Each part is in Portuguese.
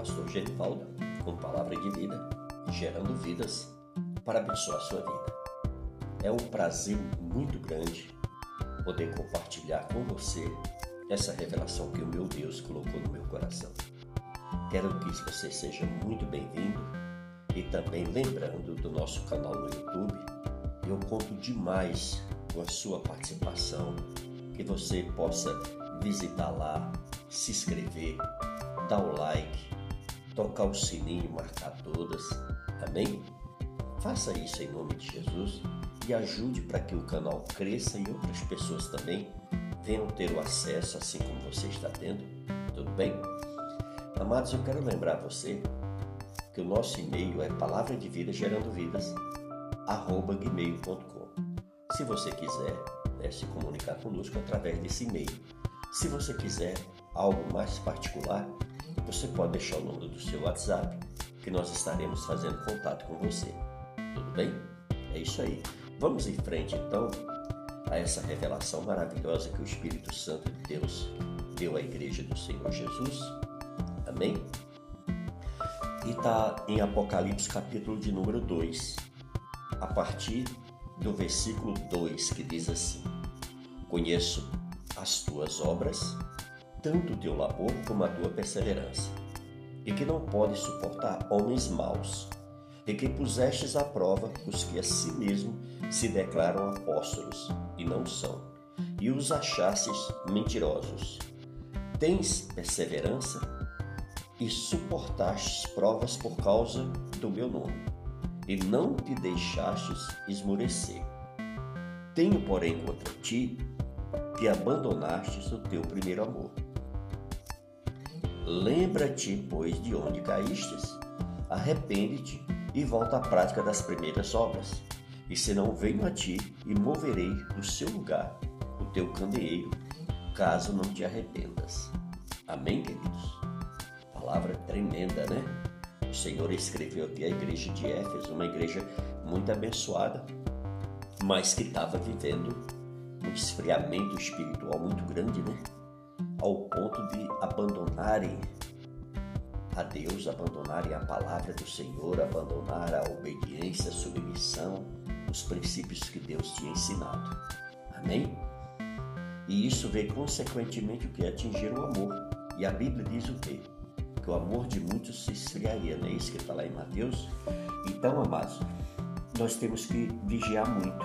pastor Genivaldo, com palavra de vida, gerando vidas para abençoar a sua vida. É um prazer muito grande poder compartilhar com você essa revelação que o meu Deus colocou no meu coração. Quero que você seja muito bem-vindo e também lembrando do nosso canal no YouTube, eu conto demais com a sua participação, que você possa visitar lá, se inscrever, dar o like, tocar o sininho, marcar todas. Amém? Faça isso em nome de Jesus e ajude para que o canal cresça e outras pessoas também venham ter o acesso assim como você está tendo. Tudo bem? Amados, eu quero lembrar você que o nosso e-mail é palavra de vida gerando vidas arroba gmail.com. Se você quiser né, se comunicar conosco através desse e-mail. Se você quiser algo mais particular, você pode deixar o número do seu WhatsApp, que nós estaremos fazendo contato com você. Tudo bem? É isso aí. Vamos em frente então a essa revelação maravilhosa que o Espírito Santo de Deus deu à Igreja do Senhor Jesus. Amém? E está em Apocalipse capítulo de número 2, a partir do versículo 2, que diz assim: Conheço as tuas obras, tanto o teu labor como a tua perseverança, e que não podes suportar homens maus, e que pusestes à prova os que a si mesmo se declaram apóstolos e não são, e os achastes mentirosos. Tens perseverança e suportastes provas por causa do meu nome, e não te deixastes esmorecer. Tenho, porém, contra ti que abandonastes o teu primeiro amor. Lembra-te, pois, de onde caístes, arrepende-te e volta à prática das primeiras obras. E se não venho a ti e moverei do seu lugar o teu candeeiro, caso não te arrependas. Amém, queridos? Palavra tremenda, né? O Senhor escreveu aqui a igreja de Éfeso, uma igreja muito abençoada, mas que estava vivendo um esfriamento espiritual muito grande, né? Ao ponto de abandonarem a Deus, abandonarem a palavra do Senhor, abandonar a obediência, a submissão, os princípios que Deus tinha ensinado. Amém? E isso veio consequentemente o que? Atingir o amor. E a Bíblia diz o quê? Que o amor de muitos se esfriaria, não é isso que está lá em Mateus? Então, amados, nós temos que vigiar muito.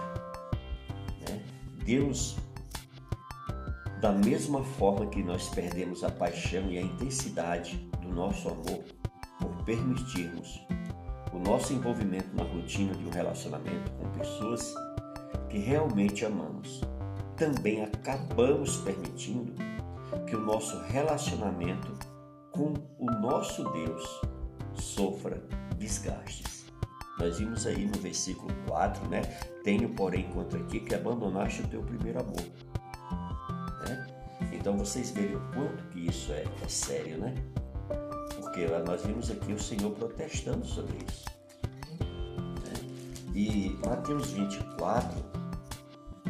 Né? Deus, da mesma forma que nós perdemos a paixão e a intensidade do nosso amor por permitirmos o nosso envolvimento na rotina de um relacionamento com pessoas que realmente amamos, também acabamos permitindo que o nosso relacionamento com o nosso Deus sofra desgastes. Nós vimos aí no versículo 4, né? Tenho, porém, contra ti que abandonaste o teu primeiro amor. Então vocês veem o quanto que isso é, é sério, né? Porque nós vimos aqui o Senhor protestando sobre isso. Né? E Mateus 24,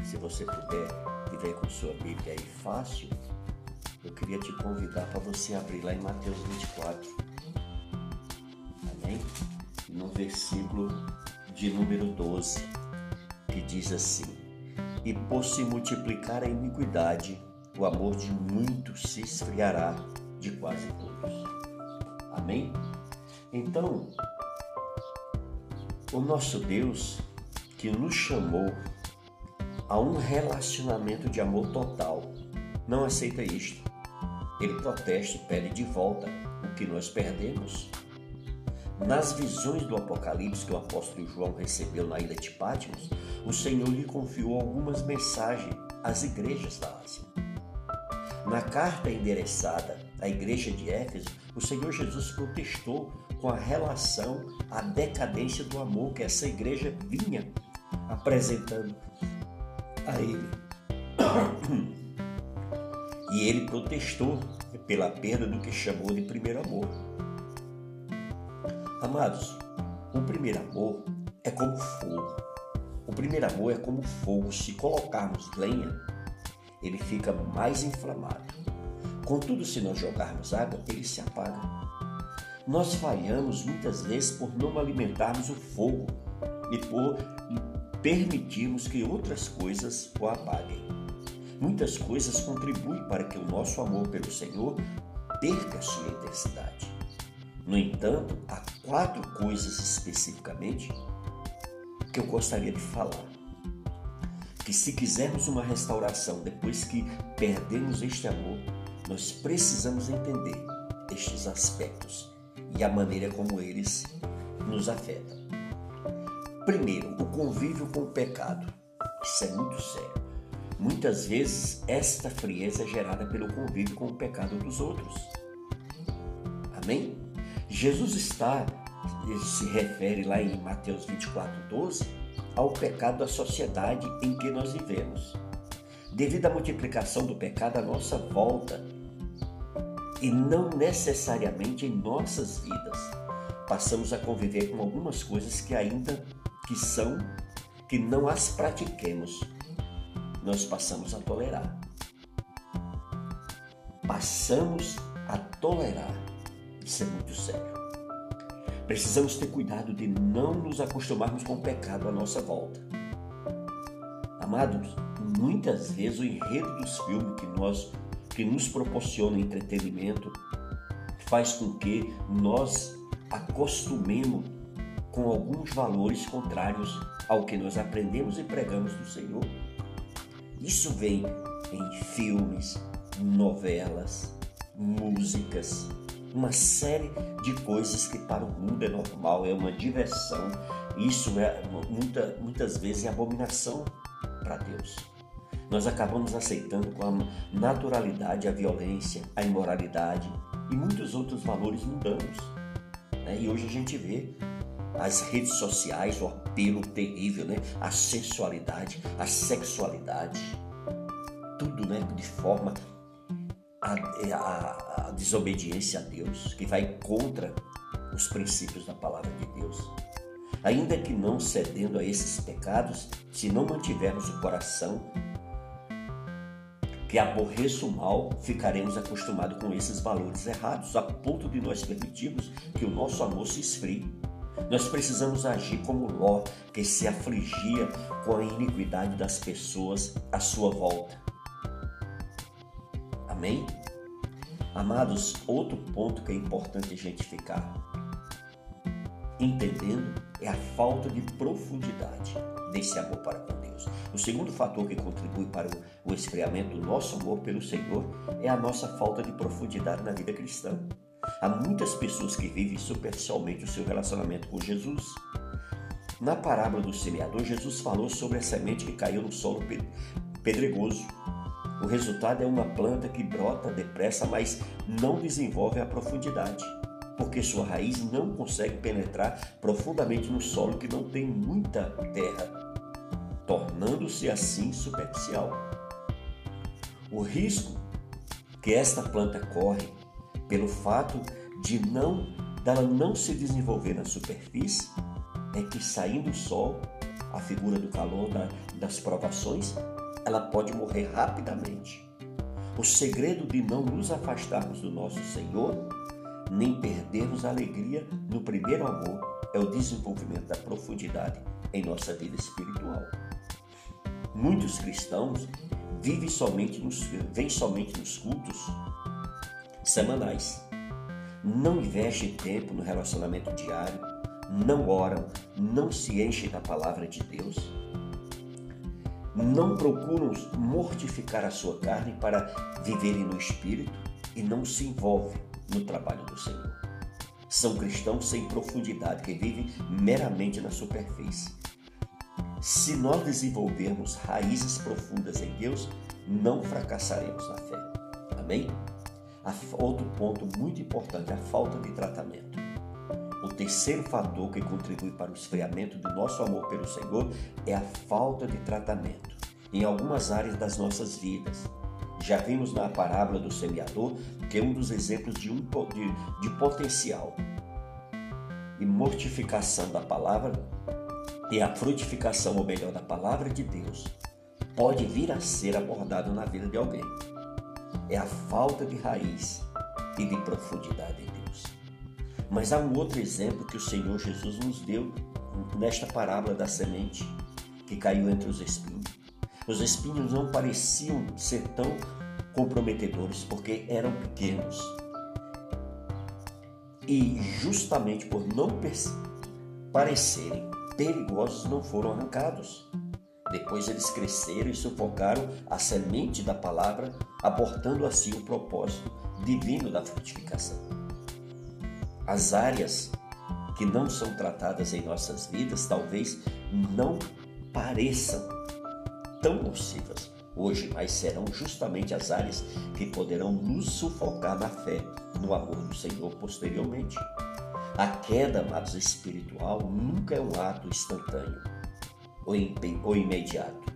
se você puder, tiver com sua Bíblia aí fácil, eu queria te convidar para você abrir lá em Mateus 24. Amém? No versículo de número 12, que diz assim: E por se multiplicar a iniquidade, o amor de muitos se esfriará de quase todos. Amém? Então, o nosso Deus que nos chamou a um relacionamento de amor total não aceita isto. Ele protesta e pede de volta o que nós perdemos. Nas visões do Apocalipse que o apóstolo João recebeu na ilha de Patmos, o Senhor lhe confiou algumas mensagens às igrejas da Ásia. Na carta endereçada à igreja de Éfeso, o Senhor Jesus protestou com a relação à decadência do amor que essa igreja vinha apresentando a ele. E ele protestou pela perda do que chamou de primeiro amor. Amados, o primeiro amor é como fogo. O primeiro amor é como fogo. Se colocarmos lenha, ele fica mais inflamado. Contudo, se nós jogarmos água, ele se apaga. Nós falhamos muitas vezes por não alimentarmos o fogo e por permitirmos que outras coisas o apaguem. Muitas coisas contribuem para que o nosso amor pelo Senhor perca sua intensidade. No entanto, há quatro coisas especificamente que eu gostaria de falar. Que se quisermos uma restauração depois que perdemos este amor, nós precisamos entender estes aspectos e a maneira como eles nos afetam. Primeiro, o convívio com o pecado. Isso é muito sério. Muitas vezes esta frieza é gerada pelo convívio com o pecado dos outros. Amém? Jesus está, ele se refere lá em Mateus 24, 12, ao pecado da sociedade em que nós vivemos. Devido à multiplicação do pecado à nossa volta, e não necessariamente em nossas vidas, passamos a conviver com algumas coisas que ainda que são que não as pratiquemos, nós passamos a tolerar. Passamos a tolerar. Isso é muito sério. Precisamos ter cuidado de não nos acostumarmos com o pecado à nossa volta. Amados, muitas vezes o enredo dos filmes que nós que nos proporciona entretenimento faz com que nós acostumemos com alguns valores contrários ao que nós aprendemos e pregamos do Senhor. Isso vem em filmes, novelas, músicas, uma série de coisas que para o mundo é normal, é uma diversão. Isso é muita, muitas vezes é abominação para Deus. Nós acabamos aceitando com a naturalidade a violência, a imoralidade e muitos outros valores mundanos. Né? E hoje a gente vê as redes sociais, o apelo terrível, né? a sensualidade, a sexualidade, tudo né? de forma a, a, a desobediência a Deus, que vai contra os princípios da palavra de Deus. Ainda que não cedendo a esses pecados, se não mantivermos o coração que aborreça o mal, ficaremos acostumados com esses valores errados, a ponto de nós permitirmos que o nosso amor se esfrie nós precisamos agir como Ló, que se afligia com a iniquidade das pessoas à sua volta. Amém? Amados, outro ponto que é importante a gente ficar entendendo é a falta de profundidade desse amor para com Deus. O segundo fator que contribui para o esfriamento do nosso amor pelo Senhor é a nossa falta de profundidade na vida cristã. Há muitas pessoas que vivem superficialmente o seu relacionamento com Jesus. Na parábola do semeador, Jesus falou sobre a semente que caiu no solo pedregoso. O resultado é uma planta que brota depressa, mas não desenvolve a profundidade, porque sua raiz não consegue penetrar profundamente no solo que não tem muita terra, tornando-se assim superficial. O risco que esta planta corre pelo fato de não dela não se desenvolver na superfície, é que saindo o sol, a figura do calor da, das provações, ela pode morrer rapidamente. O segredo de não nos afastarmos do nosso Senhor, nem perdermos a alegria no primeiro amor, é o desenvolvimento da profundidade em nossa vida espiritual. Muitos cristãos vivem somente nos, vêm somente nos cultos semanais. Não investem tempo no relacionamento diário, não oram, não se enchem da palavra de Deus, não procuram mortificar a sua carne para viverem no espírito e não se envolvem no trabalho do Senhor. São cristãos sem profundidade que vivem meramente na superfície. Se nós desenvolvermos raízes profundas em Deus, não fracassaremos na fé. Amém? Outro ponto muito importante, a falta de tratamento. O terceiro fator que contribui para o esfriamento do nosso amor pelo Senhor é a falta de tratamento em algumas áreas das nossas vidas. Já vimos na parábola do semeador que é um dos exemplos de, um, de, de potencial e mortificação da palavra e a frutificação, ou melhor, da palavra de Deus, pode vir a ser abordado na vida de alguém é a falta de raiz e de profundidade. Mas há um outro exemplo que o Senhor Jesus nos deu nesta parábola da semente que caiu entre os espinhos. Os espinhos não pareciam ser tão comprometedores porque eram pequenos. E justamente por não parecerem perigosos, não foram arrancados. Depois eles cresceram e sufocaram a semente da palavra, abortando assim o propósito divino da frutificação. As áreas que não são tratadas em nossas vidas talvez não pareçam tão nocivas hoje, mas serão justamente as áreas que poderão nos sufocar na fé, no amor do Senhor posteriormente. A queda, amados, espiritual nunca é um ato instantâneo ou imediato.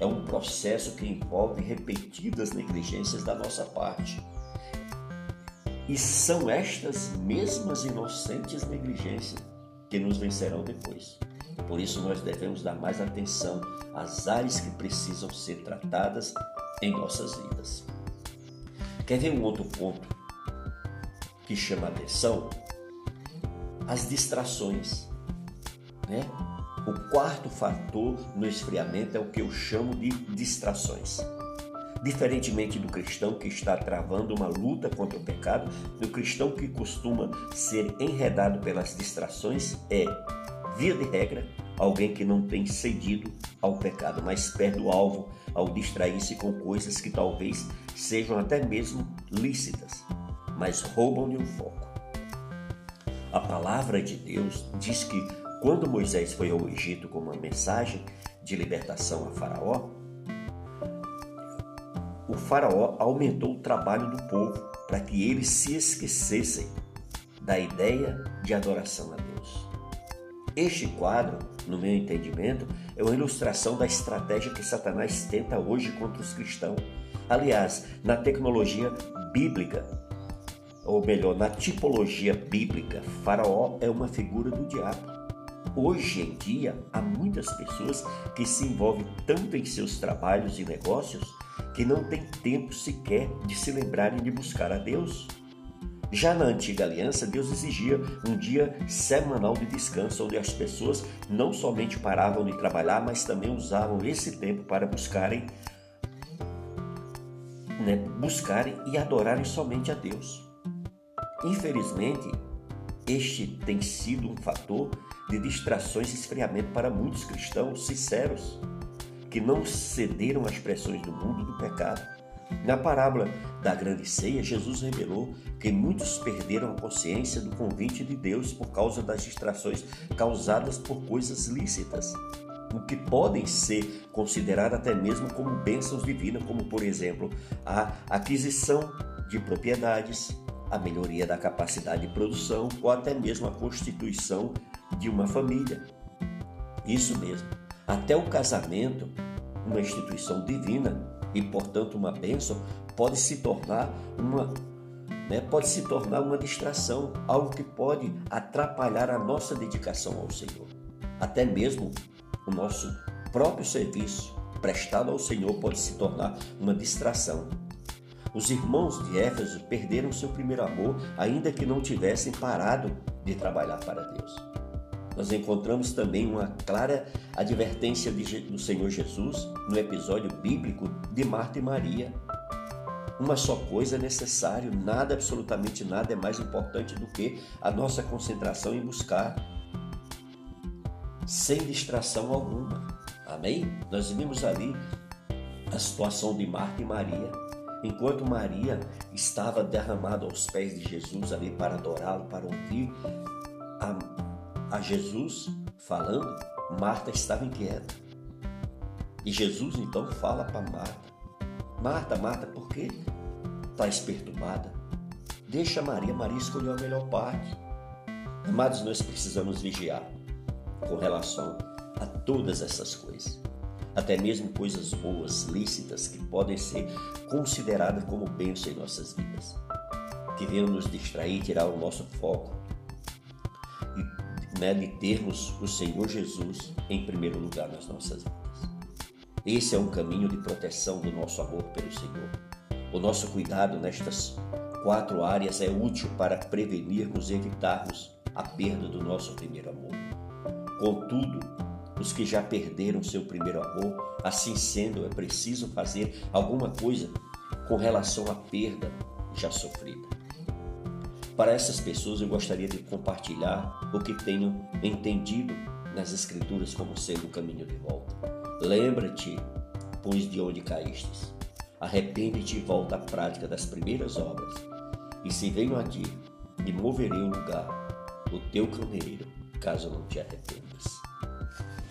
É um processo que envolve repetidas negligências da nossa parte. E são estas mesmas inocentes negligências que nos vencerão depois. Por isso nós devemos dar mais atenção às áreas que precisam ser tratadas em nossas vidas. Quer ver um outro ponto que chama atenção? as distrações. Né? O quarto fator no esfriamento é o que eu chamo de distrações. Diferentemente do cristão que está travando uma luta contra o pecado, o cristão que costuma ser enredado pelas distrações é, via de regra, alguém que não tem cedido ao pecado, mas perde o alvo ao distrair-se com coisas que talvez sejam até mesmo lícitas, mas roubam-lhe o foco. A palavra de Deus diz que quando Moisés foi ao Egito com uma mensagem de libertação a Faraó, o Faraó aumentou o trabalho do povo para que eles se esquecessem da ideia de adoração a Deus. Este quadro, no meu entendimento, é uma ilustração da estratégia que Satanás tenta hoje contra os cristãos. Aliás, na tecnologia bíblica, ou melhor, na tipologia bíblica, Faraó é uma figura do diabo. Hoje em dia, há muitas pessoas que se envolvem tanto em seus trabalhos e negócios que não têm tempo sequer de se lembrarem de buscar a Deus. Já na antiga aliança, Deus exigia um dia semanal de descanso, onde as pessoas não somente paravam de trabalhar, mas também usavam esse tempo para buscarem, né, buscarem e adorarem somente a Deus. Infelizmente, este tem sido um fator de distrações e esfriamento para muitos cristãos sinceros que não cederam às pressões do mundo do pecado. Na parábola da grande ceia, Jesus revelou que muitos perderam a consciência do convite de Deus por causa das distrações causadas por coisas lícitas, o que podem ser consideradas até mesmo como bênçãos divinas, como por exemplo a aquisição de propriedades, a melhoria da capacidade de produção ou até mesmo a constituição de uma família. Isso mesmo. Até o casamento, uma instituição divina e, portanto, uma bênção, pode se tornar uma né, pode se tornar uma distração, algo que pode atrapalhar a nossa dedicação ao Senhor. Até mesmo o nosso próprio serviço prestado ao Senhor pode se tornar uma distração. Os irmãos de Éfeso perderam seu primeiro amor, ainda que não tivessem parado de trabalhar para Deus. Nós encontramos também uma clara advertência do Senhor Jesus no episódio bíblico de Marta e Maria. Uma só coisa é necessário, nada, absolutamente nada é mais importante do que a nossa concentração em buscar, sem distração alguma. Amém? Nós vimos ali a situação de Marta e Maria Enquanto Maria estava derramada aos pés de Jesus ali para adorá-lo, para ouvir a, a Jesus falando, Marta estava inquieta. E Jesus então fala para Marta: Marta, Marta, por que estás perturbada? Deixa Maria, Maria escolheu a melhor parte. Amados, nós precisamos vigiar com relação a todas essas coisas até mesmo coisas boas, lícitas, que podem ser consideradas como bênção em nossas vidas, que venham nos distrair, tirar o nosso foco e né, de termos o Senhor Jesus em primeiro lugar nas nossas vidas. Esse é um caminho de proteção do nosso amor pelo Senhor. O nosso cuidado nestas quatro áreas é útil para prevenirmos e evitarmos a perda do nosso primeiro amor. Contudo, os que já perderam seu primeiro amor, assim sendo, é preciso fazer alguma coisa com relação à perda já sofrida. Para essas pessoas, eu gostaria de compartilhar o que tenho entendido nas Escrituras como sendo o caminho de volta. Lembra-te, pois, de onde caíste. Arrepende-te e volta à prática das primeiras obras. E se venho a ti, e moverei o lugar, o teu candeeiro, caso não te arrependas.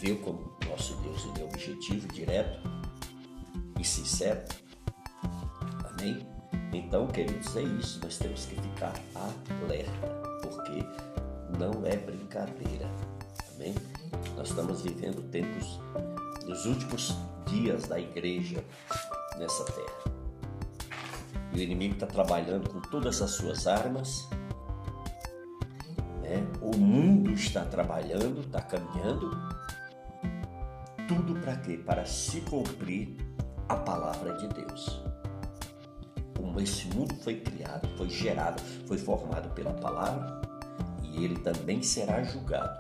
Como nosso Deus é objetivo direto e sincero? Amém? Então, queridos, é isso. Nós temos que ficar alerta, porque não é brincadeira. Amém? Nós estamos vivendo tempos nos últimos dias da igreja nessa terra. E o inimigo está trabalhando com todas as suas armas. Né? O mundo está trabalhando, está caminhando. Tudo para quê? Para se cumprir a palavra de Deus como esse mundo foi criado, foi gerado, foi formado pela palavra e ele também será julgado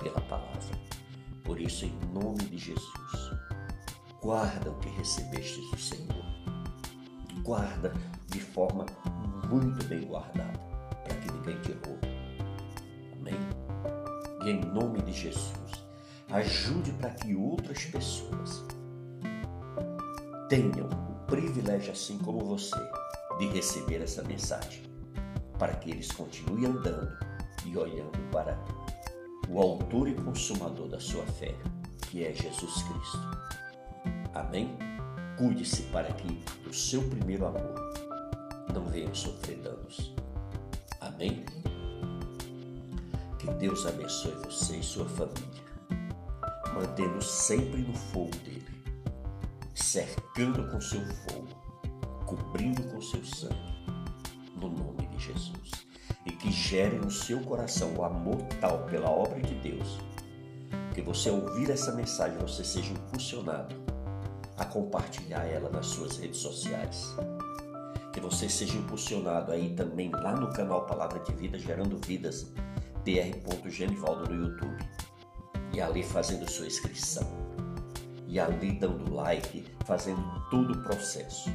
pela palavra. Por isso, em nome de Jesus, guarda o que recebeste do Senhor. Guarda de forma muito bem guardada, para que ninguém te roube. Amém? E em nome de Jesus, ajude para que outras pessoas tenham privilégio, assim como você, de receber essa mensagem, para que eles continuem andando e olhando para o Autor e Consumador da sua fé, que é Jesus Cristo. Amém? Cuide-se para que o seu primeiro amor não venha sofrer danos. Amém? Que Deus abençoe você e sua família, mantendo sempre no fogo dele cercando com seu fogo, cobrindo com seu sangue, no nome de Jesus. E que gere no seu coração o amor tal pela obra de Deus, que você ouvir essa mensagem, você seja impulsionado a compartilhar ela nas suas redes sociais. Que você seja impulsionado aí também lá no canal Palavra de Vida, Gerando Vidas, dr.genivaldo no YouTube. E ali fazendo sua inscrição e ali dando like, fazendo todo o processo.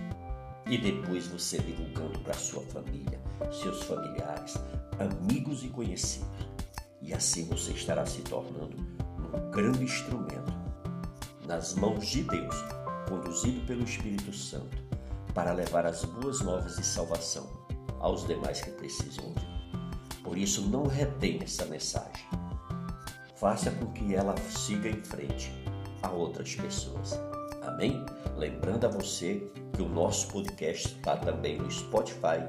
E depois você divulgando para sua família, seus familiares, amigos e conhecidos. E assim você estará se tornando um grande instrumento nas mãos de Deus, conduzido pelo Espírito Santo, para levar as boas novas de salvação aos demais que precisam ouvir. Por isso, não retenha essa mensagem. Faça com que ela siga em frente a outras pessoas. Amém? Lembrando a você que o nosso podcast está também no Spotify,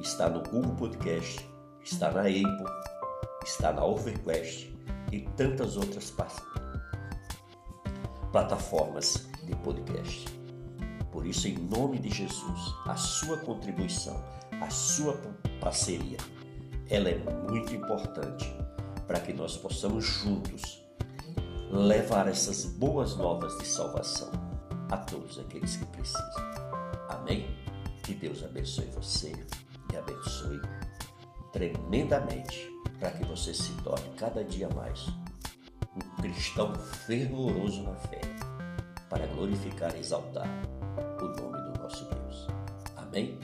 está no Google Podcast, está na Apple, está na Overquest e tantas outras plataformas de podcast. Por isso, em nome de Jesus, a sua contribuição, a sua parceria, ela é muito importante para que nós possamos juntos levar essas boas novas de salvação a todos aqueles que precisam. Amém? Que Deus abençoe você e abençoe tremendamente para que você se torne cada dia mais um cristão fervoroso na fé para glorificar e exaltar o nome do nosso Deus. Amém?